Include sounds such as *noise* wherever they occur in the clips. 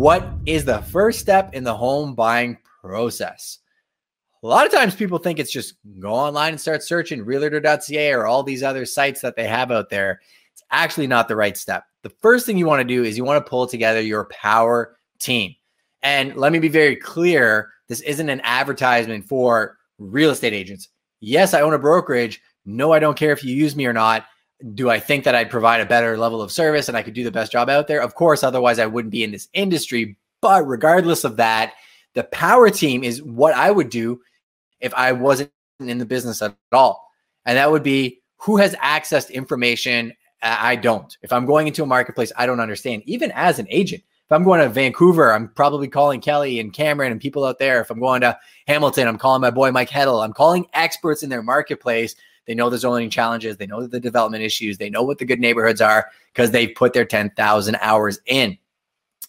what is the first step in the home buying process? A lot of times people think it's just go online and start searching realtor.ca or all these other sites that they have out there. It's actually not the right step. The first thing you want to do is you want to pull together your power team. And let me be very clear this isn't an advertisement for real estate agents. Yes, I own a brokerage. No, I don't care if you use me or not. Do I think that I'd provide a better level of service and I could do the best job out there? Of course, otherwise I wouldn't be in this industry. But regardless of that, the power team is what I would do if I wasn't in the business at all. And that would be who has access to information I don't. If I'm going into a marketplace I don't understand, even as an agent, if I'm going to Vancouver, I'm probably calling Kelly and Cameron and people out there. If I'm going to Hamilton, I'm calling my boy Mike Heddle. I'm calling experts in their marketplace. They know the zoning challenges, they know the development issues, they know what the good neighborhoods are because they've put their 10,000 hours in.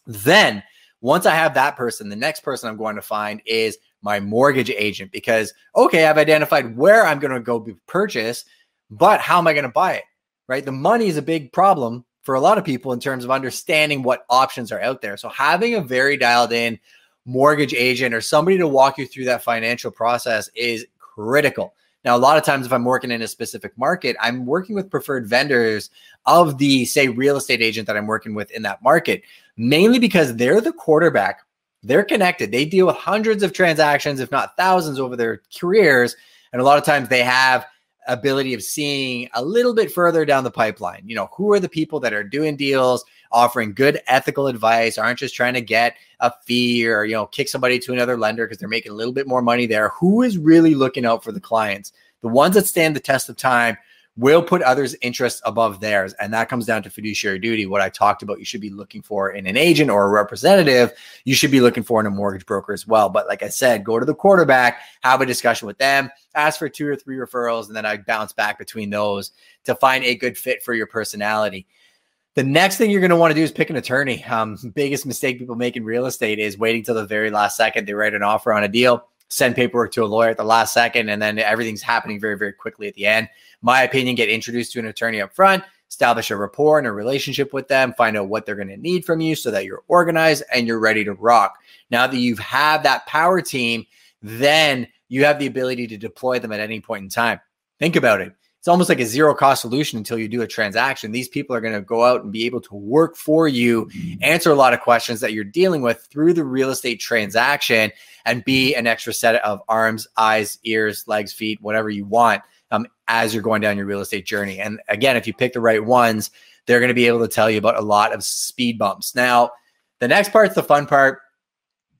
Then, once I have that person, the next person I'm going to find is my mortgage agent because, okay, I've identified where I'm going to go purchase, but how am I going to buy it? Right? The money is a big problem for a lot of people in terms of understanding what options are out there. So having a very dialed in mortgage agent or somebody to walk you through that financial process is critical. Now, a lot of times, if I'm working in a specific market, I'm working with preferred vendors of the, say, real estate agent that I'm working with in that market, mainly because they're the quarterback. They're connected. They deal with hundreds of transactions, if not thousands, over their careers. And a lot of times they have ability of seeing a little bit further down the pipeline. You know, who are the people that are doing deals, offering good ethical advice, aren't just trying to get a fee or, you know, kick somebody to another lender because they're making a little bit more money there. Who is really looking out for the clients? The ones that stand the test of time will put others' interests above theirs. And that comes down to fiduciary duty. What I talked about, you should be looking for in an agent or a representative. You should be looking for in a mortgage broker as well. But like I said, go to the quarterback, have a discussion with them, ask for two or three referrals, and then I bounce back between those to find a good fit for your personality. The next thing you're going to want to do is pick an attorney. Um, *laughs* biggest mistake people make in real estate is waiting till the very last second. They write an offer on a deal, send paperwork to a lawyer at the last second, and then everything's happening very, very quickly at the end my opinion, get introduced to an attorney up front, establish a rapport and a relationship with them, find out what they're going to need from you so that you're organized and you're ready to rock. Now that you've had that power team, then you have the ability to deploy them at any point in time. Think about it. It's almost like a zero cost solution until you do a transaction. These people are going to go out and be able to work for you, answer a lot of questions that you're dealing with through the real estate transaction, and be an extra set of arms, eyes, ears, legs, feet, whatever you want um, as you're going down your real estate journey. And again, if you pick the right ones, they're going to be able to tell you about a lot of speed bumps. Now, the next part's the fun part.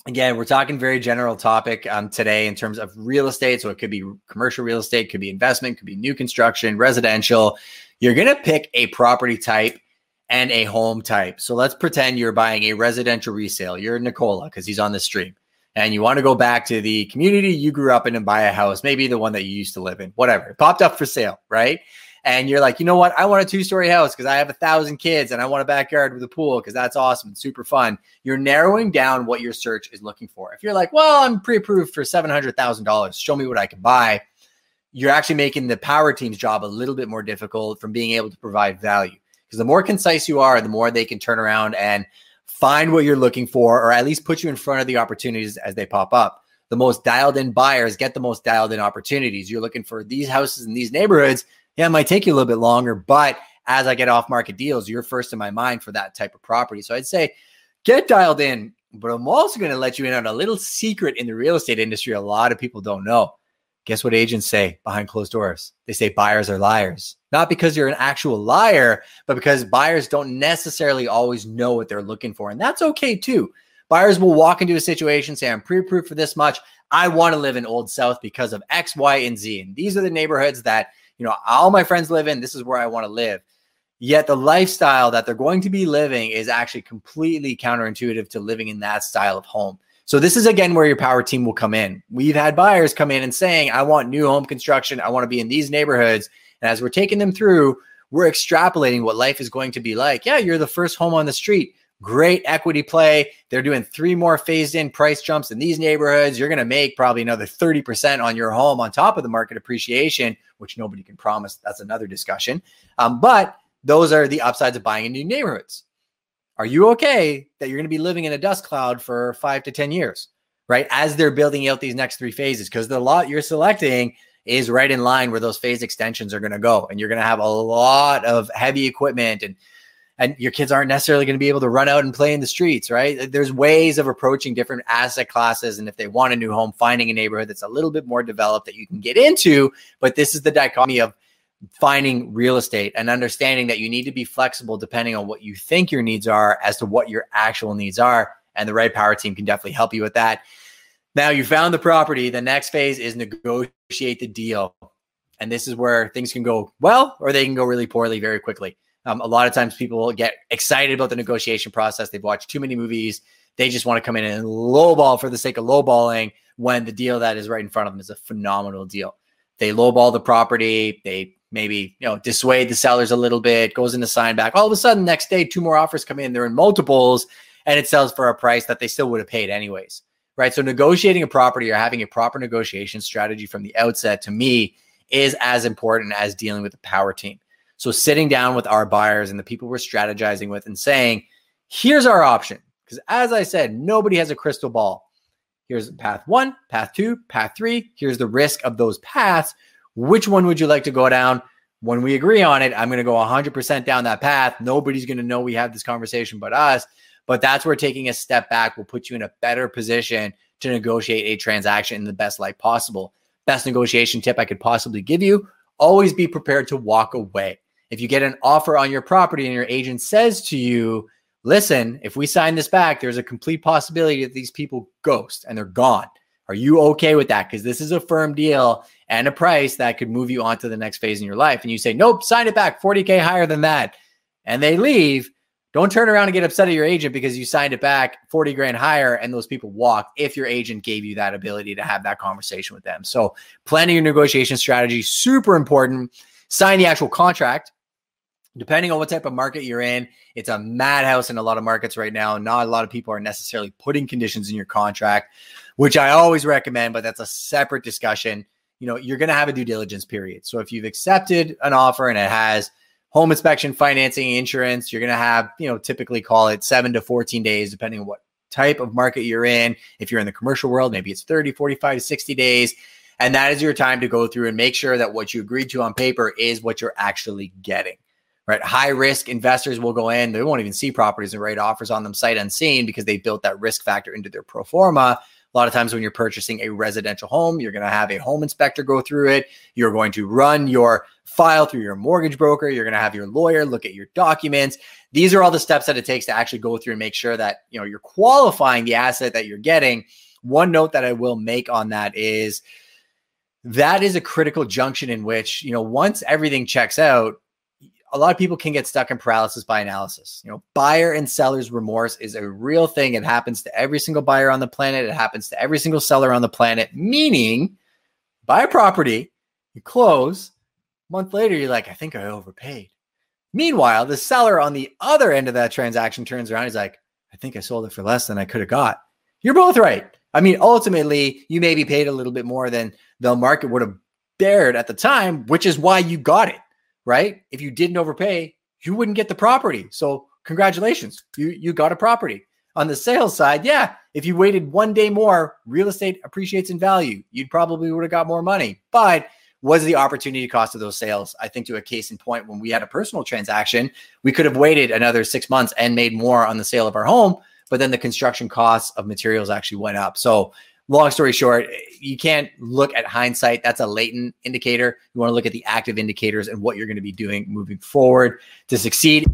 Again, we're talking very general topic um, today in terms of real estate. So it could be commercial real estate, could be investment, could be new construction, residential. You're going to pick a property type and a home type. So let's pretend you're buying a residential resale. You're Nicola because he's on the stream and you want to go back to the community you grew up in and buy a house, maybe the one that you used to live in, whatever, it popped up for sale, right? And you're like, you know what? I want a two story house because I have a thousand kids and I want a backyard with a pool because that's awesome and super fun. You're narrowing down what your search is looking for. If you're like, well, I'm pre approved for $700,000, show me what I can buy, you're actually making the power team's job a little bit more difficult from being able to provide value. Because the more concise you are, the more they can turn around and find what you're looking for, or at least put you in front of the opportunities as they pop up. The most dialed in buyers get the most dialed in opportunities. You're looking for these houses in these neighborhoods. Yeah, it might take you a little bit longer, but as I get off market deals, you're first in my mind for that type of property. So I'd say get dialed in, but I'm also going to let you in on a little secret in the real estate industry a lot of people don't know. Guess what agents say behind closed doors? They say buyers are liars. Not because you're an actual liar, but because buyers don't necessarily always know what they're looking for. And that's okay too. Buyers will walk into a situation, say, I'm pre approved for this much. I want to live in Old South because of X, Y, and Z. And these are the neighborhoods that, you know, all my friends live in. This is where I want to live. Yet the lifestyle that they're going to be living is actually completely counterintuitive to living in that style of home. So this is again where your power team will come in. We've had buyers come in and saying, I want new home construction. I want to be in these neighborhoods. And as we're taking them through, we're extrapolating what life is going to be like. Yeah, you're the first home on the street. Great equity play. They're doing three more phased in price jumps in these neighborhoods. You're going to make probably another 30% on your home on top of the market appreciation, which nobody can promise. That's another discussion. Um, but those are the upsides of buying in new neighborhoods. are you okay that you're going to be living in a dust cloud for five to 10 years, right? As they're building out these next three phases, because the lot you're selecting is right in line where those phase extensions are going to go. And you're going to have a lot of heavy equipment and and your kids aren't necessarily going to be able to run out and play in the streets, right? There's ways of approaching different asset classes. And if they want a new home, finding a neighborhood that's a little bit more developed that you can get into. But this is the dichotomy of finding real estate and understanding that you need to be flexible depending on what you think your needs are as to what your actual needs are. And the right power team can definitely help you with that. Now you found the property. The next phase is negotiate the deal. And this is where things can go well or they can go really poorly very quickly. Um, a lot of times people get excited about the negotiation process. They've watched too many movies. They just want to come in and lowball for the sake of lowballing when the deal that is right in front of them is a phenomenal deal. They lowball the property. They maybe you know dissuade the sellers a little bit. Goes into sign back. All of a sudden, next day, two more offers come in. They're in multiples, and it sells for a price that they still would have paid anyways. Right. So negotiating a property or having a proper negotiation strategy from the outset to me is as important as dealing with the power team. So sitting down with our buyers and the people we're strategizing with and saying, here's our option. Because as I said, nobody has a crystal ball. Here's path one, path two, path three. Here's the risk of those paths. Which one would you like to go down? When we agree on it, I'm going to go 100% down that path. Nobody's going to know we had this conversation but us. But that's where taking a step back will put you in a better position to negotiate a transaction in the best light possible. Best negotiation tip I could possibly give you always be prepared to walk away. If you get an offer on your property and your agent says to you, listen, if we sign this back, there's a complete possibility that these people ghost and they're gone. Are you okay with that? Because this is a firm deal and a price that could move you on to the next phase in your life. And you say, nope, sign it back 40K higher than that. And they leave. Don't turn around and get upset at your agent because you signed it back 40 grand higher and those people walk if your agent gave you that ability to have that conversation with them. So, planning your negotiation strategy, super important. Sign the actual contract depending on what type of market you're in, it's a madhouse in a lot of markets right now. Not a lot of people are necessarily putting conditions in your contract, which I always recommend, but that's a separate discussion. You know, you're going to have a due diligence period. So if you've accepted an offer and it has home inspection, financing, insurance, you're going to have, you know, typically call it 7 to 14 days depending on what type of market you're in. If you're in the commercial world, maybe it's 30, 45, 60 days. And that is your time to go through and make sure that what you agreed to on paper is what you're actually getting right? High risk investors will go in, they won't even see properties and write offers on them sight unseen because they built that risk factor into their pro forma. A lot of times when you're purchasing a residential home, you're going to have a home inspector go through it. You're going to run your file through your mortgage broker. You're going to have your lawyer look at your documents. These are all the steps that it takes to actually go through and make sure that, you know, you're qualifying the asset that you're getting. One note that I will make on that is that is a critical junction in which, you know, once everything checks out, a lot of people can get stuck in paralysis by analysis. You know, buyer and seller's remorse is a real thing. It happens to every single buyer on the planet. It happens to every single seller on the planet. Meaning, buy a property, you close, a month later, you're like, I think I overpaid. Meanwhile, the seller on the other end of that transaction turns around. He's like, I think I sold it for less than I could have got. You're both right. I mean, ultimately, you maybe paid a little bit more than the market would have dared at the time, which is why you got it right? If you didn't overpay, you wouldn't get the property. So congratulations, you you got a property. On the sales side, yeah, if you waited one day more, real estate appreciates in value. You'd probably would have got more money. But was the opportunity cost of those sales? I think to a case in point, when we had a personal transaction, we could have waited another six months and made more on the sale of our home, but then the construction costs of materials actually went up. So long story short, you can't look at hindsight. That's a latent indicator. You want to look at the active indicators and what you're going to be doing moving forward to succeed.